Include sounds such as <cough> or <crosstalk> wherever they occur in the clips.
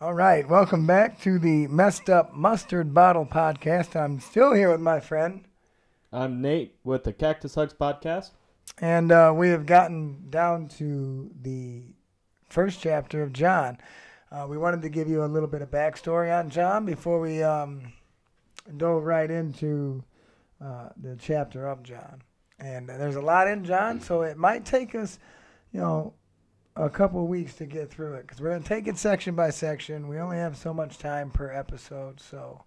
All right, welcome back to the Messed Up Mustard Bottle Podcast. I'm still here with my friend, I'm Nate with the Cactus Hugs podcast. and uh, we have gotten down to the first chapter of John. Uh, we wanted to give you a little bit of backstory on John before we um, dove right into uh, the chapter of John. And there's a lot in John, so it might take us, you know, a couple of weeks to get through it because we're going to take it section by section. We only have so much time per episode, so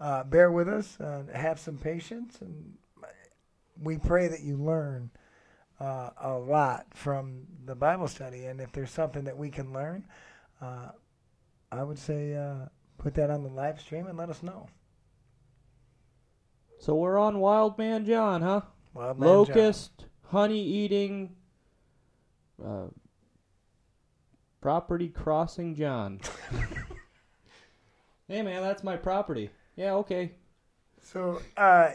uh, bear with us, uh, have some patience, and we pray that you learn uh, a lot from the Bible study. And if there's something that we can learn, uh, I would say uh, put that on the live stream and let us know. So we're on Wild Man John, huh? Wild Man John. Locust, honey eating, uh, property crossing John. <laughs> hey man, that's my property. Yeah, okay. So, uh,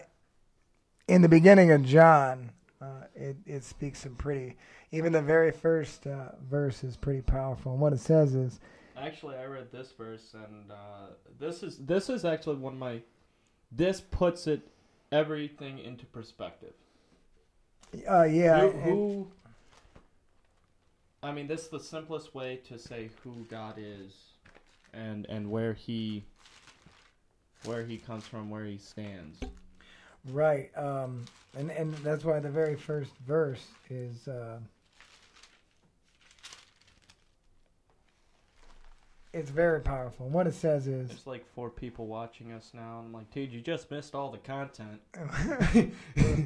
in the beginning of John, uh, it, it speaks some pretty, even the very first uh, verse is pretty powerful. And what it says is, Actually, I read this verse, and uh, this is this is actually one of my. This puts it everything into perspective. uh, yeah, who, and- who I mean, this is the simplest way to say who God is, and and where he, where he comes from, where he stands. right. Um, and, and that's why the very first verse is, uh, it's very powerful. And what it says is, There's like four people watching us now. and I'm like, dude, you just missed all the content. <laughs>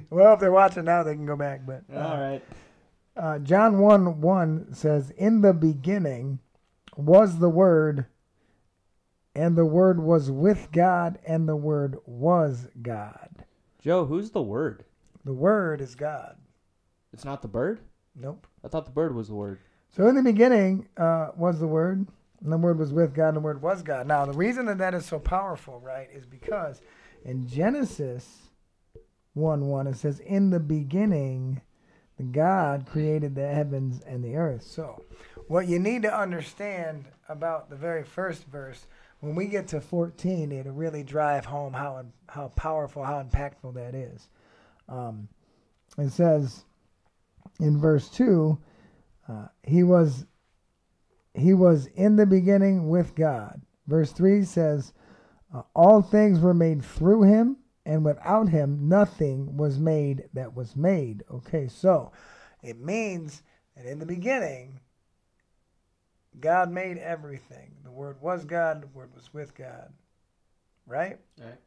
well, if they're watching now, they can go back. But uh, all right. Uh, John 1 1 says, In the beginning was the Word, and the Word was with God, and the Word was God. Joe, who's the word? The Word is God. It's not the bird. Nope. I thought the bird was the word. So in the beginning uh, was the Word, and the Word was with God, and the Word was God. Now, the reason that that is so powerful, right, is because in Genesis 1 1, it says, In the beginning, God created the heavens and the earth. So, what you need to understand about the very first verse, when we get to 14, it'll really drive home how how powerful, how impactful that is. Um, it says in verse 2, uh, he was he was in the beginning with God. Verse 3 says, uh, All things were made through him, and without him nothing was made that was made. Okay, so it means that in the beginning, God made everything. The Word was God, the Word was with God. Right? Right.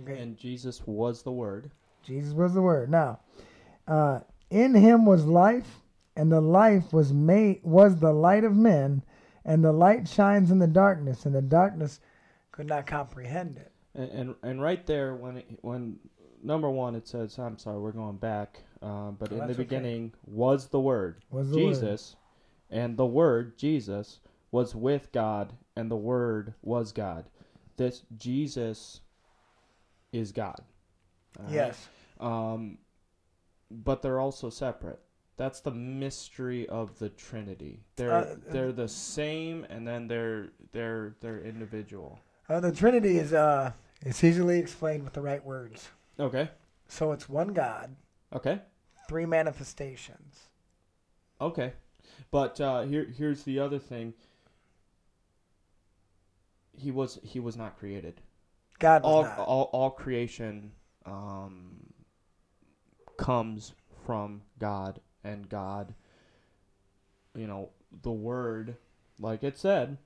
Okay. And Jesus was the word. Jesus was the Word. Now, uh, in him was life, and the life was made was the light of men, and the light shines in the darkness, and the darkness could not comprehend it. And, and and right there when it, when number one it says I'm sorry we're going back, uh, but Oh, in the that's okay. beginning was the Word, Was the Word. Jesus, and the Word Jesus was with God, and the Word was God. This Jesus is God. All right? Yes. Um, but they're also separate. That's the mystery of the Trinity. They're Uh, they're the same, and then they're they're they're individual. Uh, the Trinity is uh, it's easily explained with the right words. Okay. So it's one God, Okay. three manifestations. Okay, but uh, here here's the other thing. He was he was not created. God was All not. all all creation um, comes from God, and God, you know, the Word, like it said.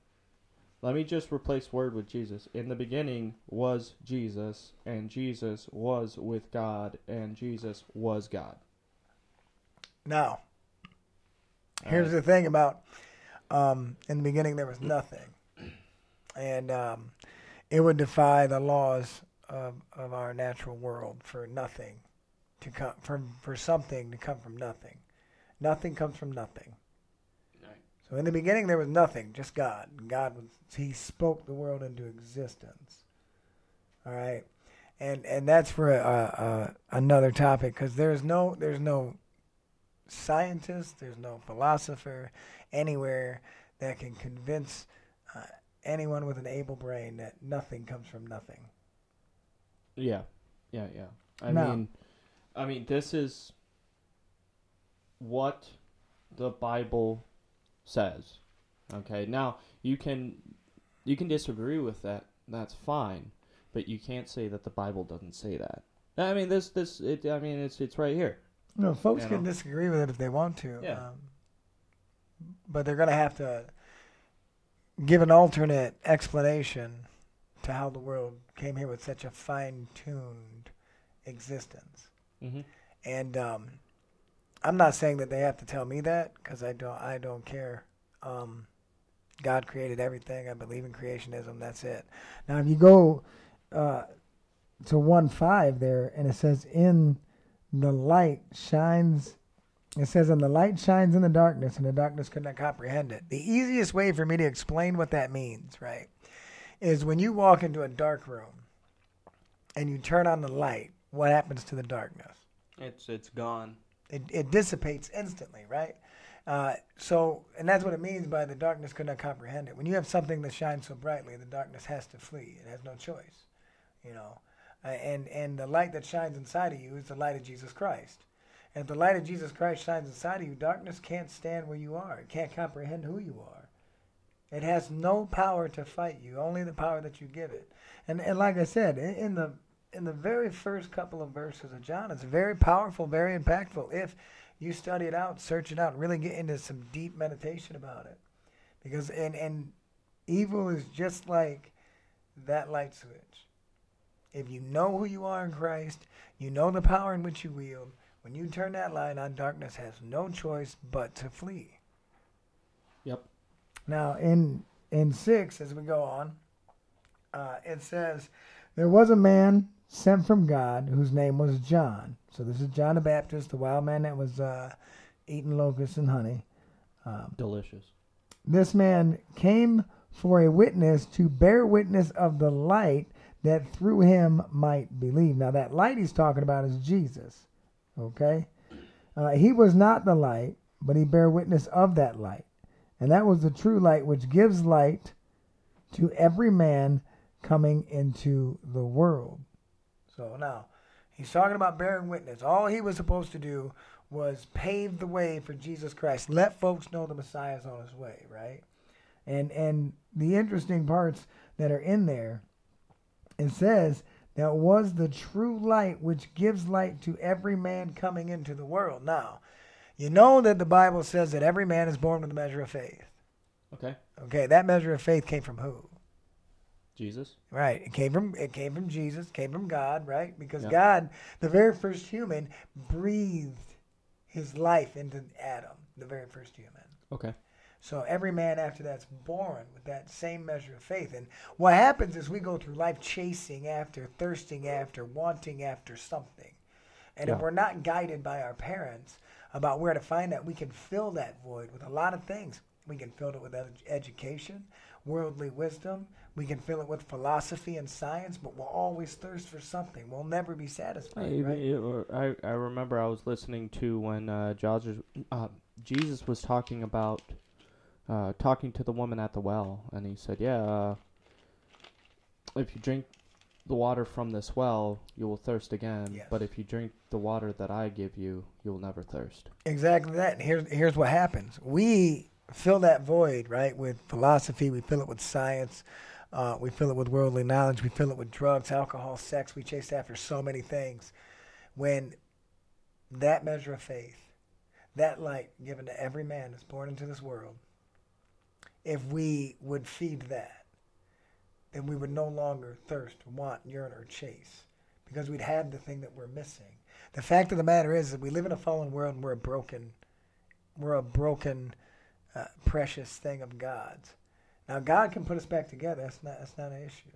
Let me just replace word with Jesus. In the beginning was Jesus, and Jesus was with God, and Jesus was God. Now, here's the thing about um, in the beginning there was nothing, and um, it would defy the laws of, of our natural world for nothing to come from for something to come from nothing. Nothing comes from nothing. So in the beginning there was nothing, just God. God was He spoke the world into existence. All right, and and that's for a, a, another topic because there's no there's no scientist, there's no philosopher anywhere that can convince uh, anyone with an able brain that nothing comes from nothing. Yeah, yeah, yeah. I Now- mean, I mean, this is what the Bible says. Okay, now you can you can disagree with that. That's fine, but you can't say that the Bible doesn't say that. I mean, this this it. I mean, it's it's right here. No, folks You can know? disagree with it if they want to. Yeah. Um, but they're going to have to give an alternate explanation to how the world came here with such a fine tuned existence. Mm-hmm. And um, I'm not saying that they have to tell me that because I don't. I don't care. Um, God created everything. I believe in creationism. That's it. Now, if you go uh, to one five there, and it says, "In the light shines." It says, "And the light shines in the darkness, and the darkness could not comprehend it." The easiest way for me to explain what that means, right, is when you walk into a dark room and you turn on the light. What happens to the darkness? It's it's gone. It, it dissipates instantly, right? Uh, so, and that's what it means by the darkness could not comprehend it. When you have something that shines so brightly, the darkness has to flee. It has no choice, you know. Uh, and and the light that shines inside of you is the light of Jesus Christ. And if the light of Jesus Christ shines inside of you, darkness can't stand where you are. It can't comprehend who you are. It has no power to fight you, only the power that you give it. And and like I said, in, in the in the very first couple of verses of John, it's very powerful, very impactful. If you study it out, search it out, really get into some deep meditation about it, because and and evil is just like that light switch. If you know who you are in Christ, you know the power in which you wield. When you turn that light on, darkness has no choice but to flee. Yep. Now, in in six, as we go on, uh, it says, "There was a man sent from God whose name was John." So this is John the Baptist, the wild man that was uh, eating locusts and honey. Um, Delicious. this man came for a witness to bear witness of the light that through him might believe. Now, that light he's talking about is Jesus. Okay? Uh, he was not the light, but he bare witness of that light. And that was the true light which gives light to every man coming into the world. So now, he's talking about bearing witness. All he was supposed to do was pave the way for Jesus Christ. Let folks know the Messiah's on his way, right? And and the interesting parts that are in there, it says that was the true light which gives light to every man coming into the world. Now, you know that the Bible says that every man is born with a measure of faith. Okay. Okay, that measure of faith came from who? Jesus. Right. It came from it came from Jesus, came from God, right? Because Yeah. God, the very first human, breathed his life into Adam, the very first human. Okay. So every man after that's born with that same measure of faith. And what happens is we go through life chasing after, thirsting after, wanting after something. And if we're not guided by our parents about where to find that, we can fill that void with a lot of things. We can fill it with ed- education, worldly wisdom. We can fill it with philosophy and science, but we'll always thirst for something. We'll never be satisfied, I, right? I, I remember I was listening to when uh, George, uh, Jesus was talking about uh, talking to the woman at the well, and he said, "Yeah, uh, if you drink the water from this well, you will thirst again. Yes. But if you drink the water that I give you, you will never thirst." Exactly that. And here's here's what happens. We fill that void, right, with philosophy. We fill it with science. Uh, we fill it with worldly knowledge. We fill it with drugs, alcohol, sex. We chase after so many things. When that measure of faith, that light given to every man that's born into this world, if we would feed that, then we would no longer thirst, want, yearn, or chase because we'd have the thing that we're missing. The fact of the matter is that we live in a fallen world and we're a broken, we're a broken, uh, precious thing of God's. Now God can put us back together. That's not that's not an issue.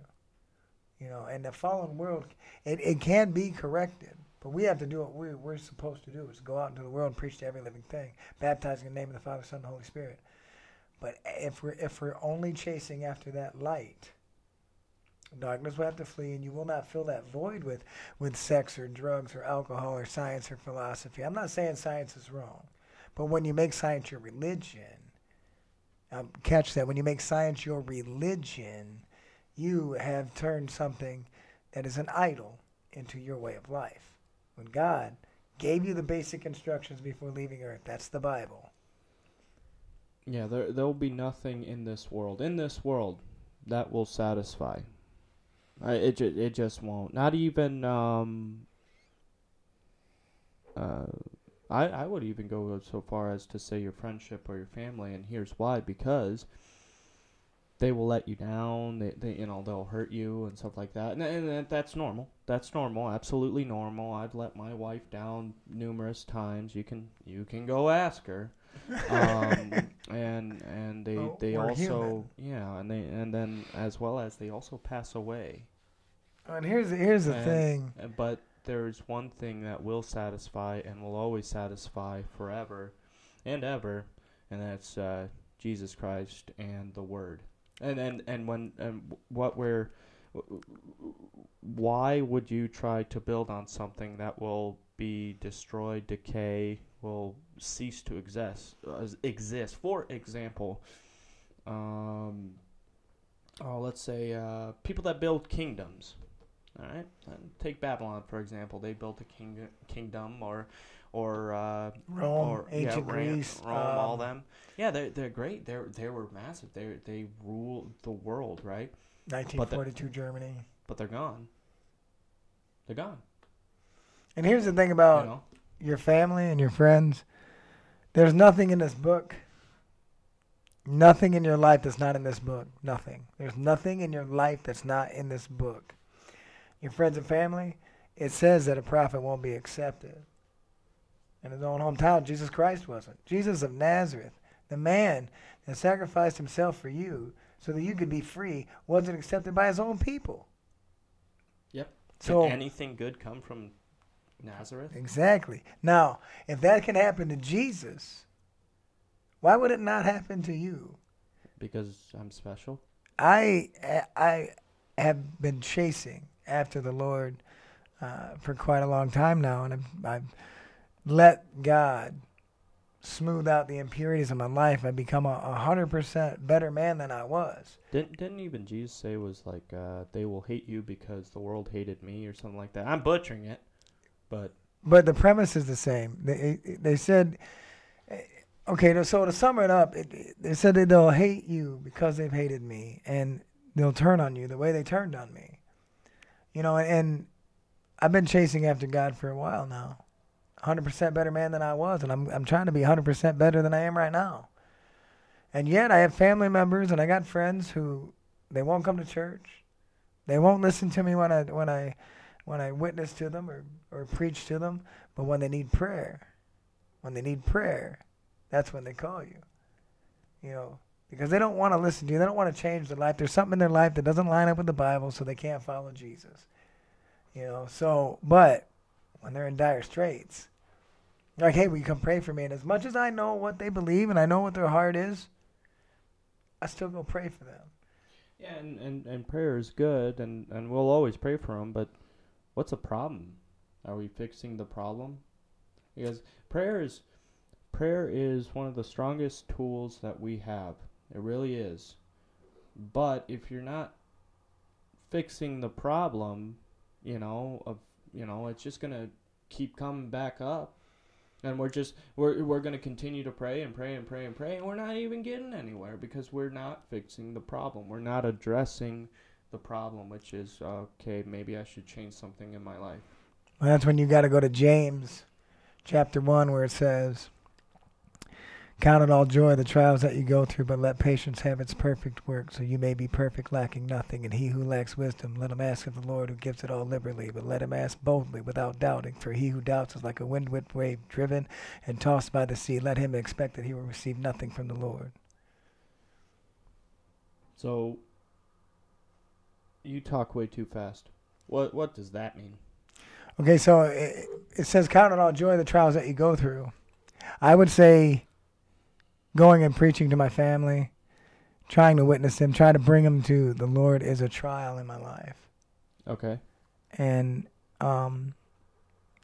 You know, and the fallen world, it, it can be corrected, but we have to do what we, we're supposed to do: is go out into the world and preach to every living thing, baptizing in the name of the Father, Son, and Holy Spirit. But if we're if we're only chasing after that light, darkness will have to flee, and you will not fill that void with with sex or drugs or alcohol or science or philosophy. I'm not saying science is wrong, but when you make science your religion, Um, catch that when you make science your religion, you have turned something that is an idol into your way of life. When God gave you the basic instructions before leaving earth, that's the Bible. Yeah, there there'll be nothing in this world, in this world, that will satisfy. I, it ju- it just won't. Not even um. Uh, I I would even go so far as to say your friendship or your family, and here's why: because they will let you down. They, they you know they'll hurt you and stuff like that, and, and that- that's normal. That's normal, absolutely normal. I've let my wife down numerous times. You can you can go ask her <laughs> um, and and they Oh, they also yeah and they and then as well as they also pass away And here's here's the And- thing. But there's one thing that will satisfy and will always satisfy forever and ever and that's uh, Jesus Christ and the Word and and and when and what we're why would you try to build on something that will be destroyed, decay, will cease to exist? Uh, exist. For example, um, oh, let's say uh, people that build kingdoms. All right, take Babylon for example. They built a king- kingdom, or or uh, Rome, or ancient yeah, Greece, Rome, all um, them. Yeah, they're they're great. They're they were massive. They they rule the world, right? 1942 Germany. But they're gone. They're gone. And here's the thing You about know. your family and your friends. There's nothing in this book. Nothing in your life that's not in this book. Nothing. There's nothing in your life that's not in this book. Your friends and family, it says that a prophet won't be accepted. In his own hometown, Jesus Christ wasn't. Jesus of Nazareth, the man that sacrificed himself for you so that you could be free, wasn't accepted by his own people. Yep. So Can anything good come from Nazareth? Exactly. Now, if that can happen to Jesus, why would it not happen to you? Because I'm special. I I have been chasing after the Lord uh, for quite a long time now, and I've, I've let God smooth out the impurities of my life. I've become a hundred percent better man than I was. Didn't didn't even Jesus say was like uh, they will hate you because the world hated me or something like that? I'm butchering it, but But the premise is the same. They they said, okay, so to sum it up, it- they said that they'll hate you because they've hated me, and they'll turn on you the way they turned on me. You know, and I've been chasing after God for a while now. 100% better man than I was, and I'm I'm trying to be 100% better than I am right now. And yet I have family members and I got friends who they won't come to church. They won't listen to me when I when I when I witness to them or, or preach to them, but when they need prayer, when they need prayer, that's when they call you. You know, because they don't want to listen to you. They don't want to change their life. There's something in their life that doesn't line up with the Bible, so they can't follow Jesus. You know, so but when they're in dire straits, like, hey, will you come pray for me? And as much as I know what they believe and I know what their heart is, I still go pray for them. yeah, and, and, and prayer is good, and, and we'll always pray for them. But what's the problem? Are we fixing the problem? Because prayer is prayer is one of the strongest tools that we have. It really is. But if you're not fixing the problem, you know, of you know, it's just gonna keep coming back up. And we're just we're we're gonna continue to pray and pray and pray and pray and we're not even getting anywhere because we're not fixing the problem. We're not addressing the problem, which is okay, maybe I should change something in my life. Well, that's when you got to go to James chapter 1 where it says, Count it all joy, the trials that you go through, but let patience have its perfect work, so you may be perfect, lacking nothing. And he who lacks wisdom, let him ask of the Lord, who gives it all liberally, but let him ask boldly, without doubting. For he who doubts is like a wind-whipped wave, driven and tossed by the sea. Let him expect that he will receive nothing from the Lord. So you talk way too fast. What what does that mean? Okay, so it, it says, Count it all joy, the trials that you go through. I would say going and preaching to my family, trying to witness them, trying to bring them to the Lord is a trial in my life. Okay. And um,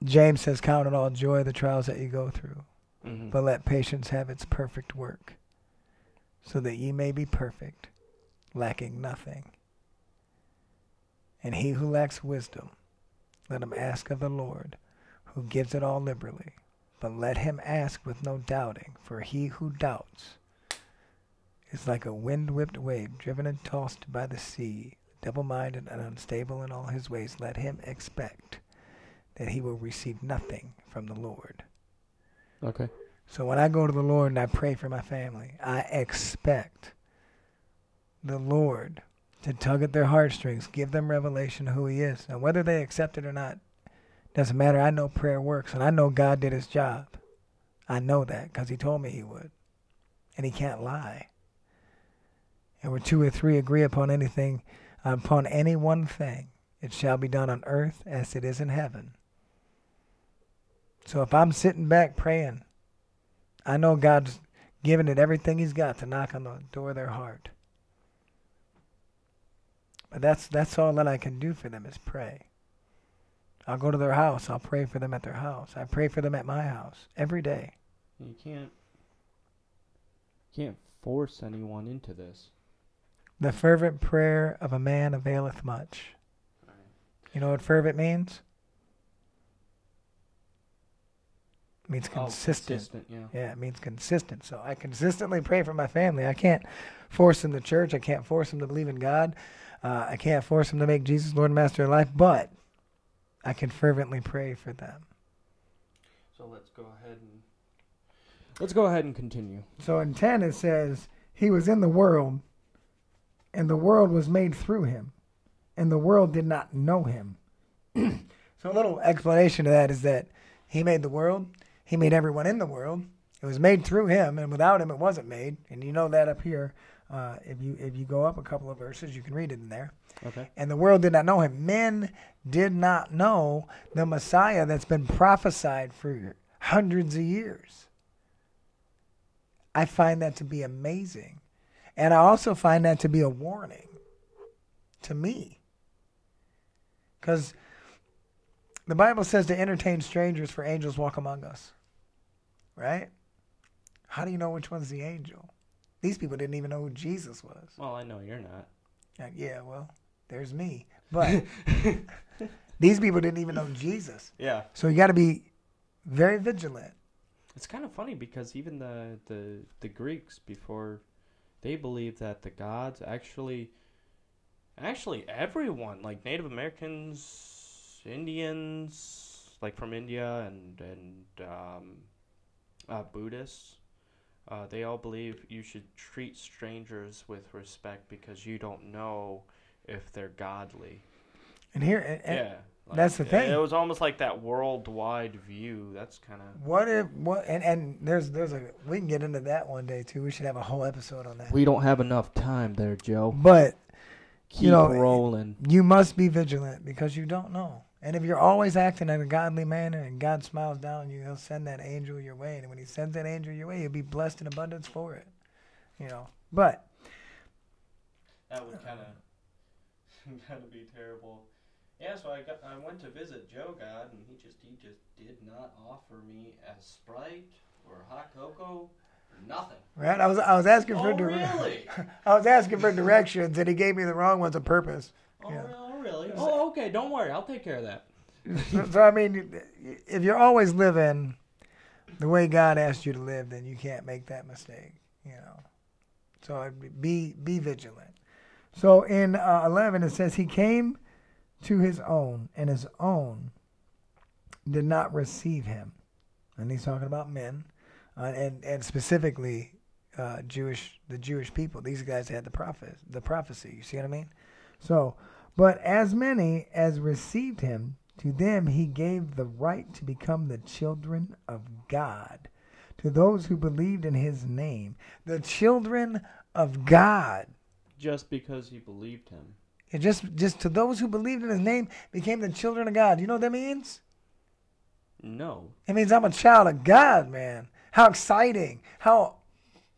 James says, Count it all joy, the trials that you go through, Mm-hmm. but let patience have its perfect work. so that ye may be perfect, lacking nothing. And he who lacks wisdom, let him ask of the Lord, who gives it all liberally. But let him ask with no doubting, for he who doubts is like a wind whipped wave driven and tossed by the sea. Double minded and unstable in all his ways, let him expect that he will receive nothing from the Lord. Okay. So when I go to the Lord and I pray for my family, I expect the Lord to tug at their heartstrings, give them revelation of who He is. And whether they accept it or not doesn't matter. I know prayer works, and I know God did His job. I know that because He told me He would. And He can't lie. And where two or three agree upon anything, upon any one thing, it shall be done on earth as it is in heaven. So if I'm sitting back praying, I know God's giving it everything He's got to knock on the door of their heart. But that's that's all that I can do for them is pray. I'll go to their house. I'll pray for them at their house. I pray for them at my house every day. You can't can't force anyone into this. The fervent prayer of a man availeth much. You know what fervent means? It means Oh, consistent. consistent, yeah. Yeah, it means consistent. So I consistently pray for my family. I can't force them to church. I can't force them to believe in God. Uh, I can't force them to make Jesus Lord and Master of life. But I can fervently pray for them. So let's go ahead and let's go ahead and continue. So in 10 it says, He was in the world, and the world was made through him, and the world did not know him. <clears throat> so a little explanation to that is that He made the world, He made everyone in the world. It was made through Him, and without Him it wasn't made. And you know that up here. Uh, if you if you go up a couple of verses, you can read it in there. Okay. And the world did not know Him. Men did not know the Messiah that's been prophesied for hundreds of years. I find that to be amazing. And I also find that to be a warning to me. Because the Bible says to entertain strangers, for angels walk among us. Right? How do you know which one's the angel? These people didn't even know who Jesus was. Well, I know you're not. Uh, yeah, well, there's me. But <laughs> these people didn't even know Jesus. Yeah. So you got to be very vigilant. It's kind of funny because even the the the Greeks before they believed that the gods actually actually everyone like Native Americans, Indians, like from India and and um, uh, Buddhists, uh, they all believe you should treat strangers with respect because you don't know if they're godly. And here, and, and yeah, that's the thing. It was almost like that worldwide view. That's kind of what if what? And, and there's there's a we can get into that one day too. We should have a whole episode on that. we don't have enough time there, Joe. But Keep know, rolling. you must be vigilant because you don't know. And if you're always acting in a godly manner and God smiles down on you, He'll send that angel your way. And when He sends that angel your way, you'll be blessed in abundance for it. You know. But That would kind of kind of be terrible. Yeah, so I got I went to visit Joe God, and he just he just did not offer me a sprite or hot cocoa, or nothing. right, I was I was asking for Oh dire- really? <laughs> I was asking for directions, and He gave me the wrong ones on purpose. Oh, Yeah. re- oh really? Oh okay, don't worry, I'll take care of that. so, so I mean, if you're always living the way God asked you to live, then you can't make that mistake. You know. So be be vigilant. So in uh, eleven it says he came to his own, and his own did not receive him. And he's talking about men, uh, and and specifically uh, Jewish the Jewish people. These guys had the prophet the prophecy. You see what I mean? So, but as many as received him, to them he gave the right to become the children of God. To those who believed in his name, the children of God. Just because he believed him. It just just to those who believed in his name became the children of God. You know what that means? No. It means I'm a child of God, man. How exciting. How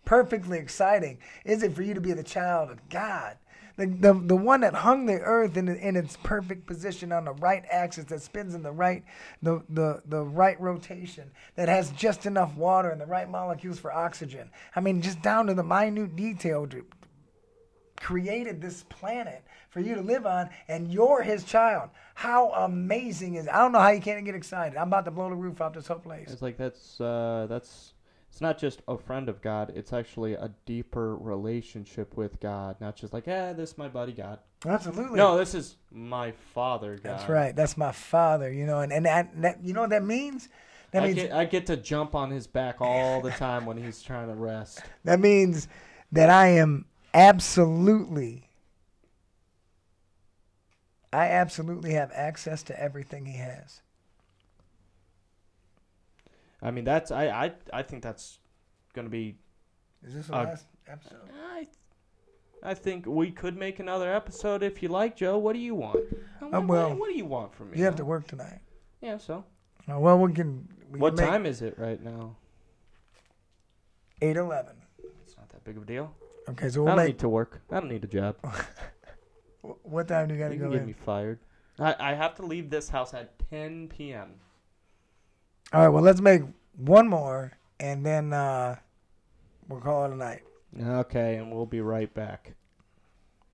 perfectly exciting is it for you to be the child of God? The, the, the one that hung the earth in, in its perfect position on the right axis that spins in the right the, the, the right rotation that has just enough water and the right molecules for oxygen. I mean just down to the minute detail created this planet for you to live on and you're his child. How amazing is i don't know how you can't get excited. I'm about to blow the roof off this whole place. It's like that's uh, that's it's not just a friend of God. It's actually a deeper relationship with God. Not just like, eh, this is my buddy God. absolutely No, this is my Father God. that's right that's my father you know and, and that, that you know what that means that I means get I get to jump on his back all the time when he's trying to rest. <laughs> That means that I am absolutely, I absolutely have access to everything he has. I mean, that's I I I think that's gonna be. Is this the Uh, last episode? I I think we could make another episode if you like, Joe. What do you want? What, Um, well, what, what do you want from me? You have to work tonight. Yeah. So, Uh, well, we can. We what can time is it right now? Eight eleven. It's not that big of a deal. Okay, so I we'll don't make. need to work. I don't need a job. <laughs> What time do you gotta You go can get in? me fired. I, I have to leave this house at 10 p.m. All right. Well, let's make one more, and then uh, we'll call it a night. Okay, and we'll be right back.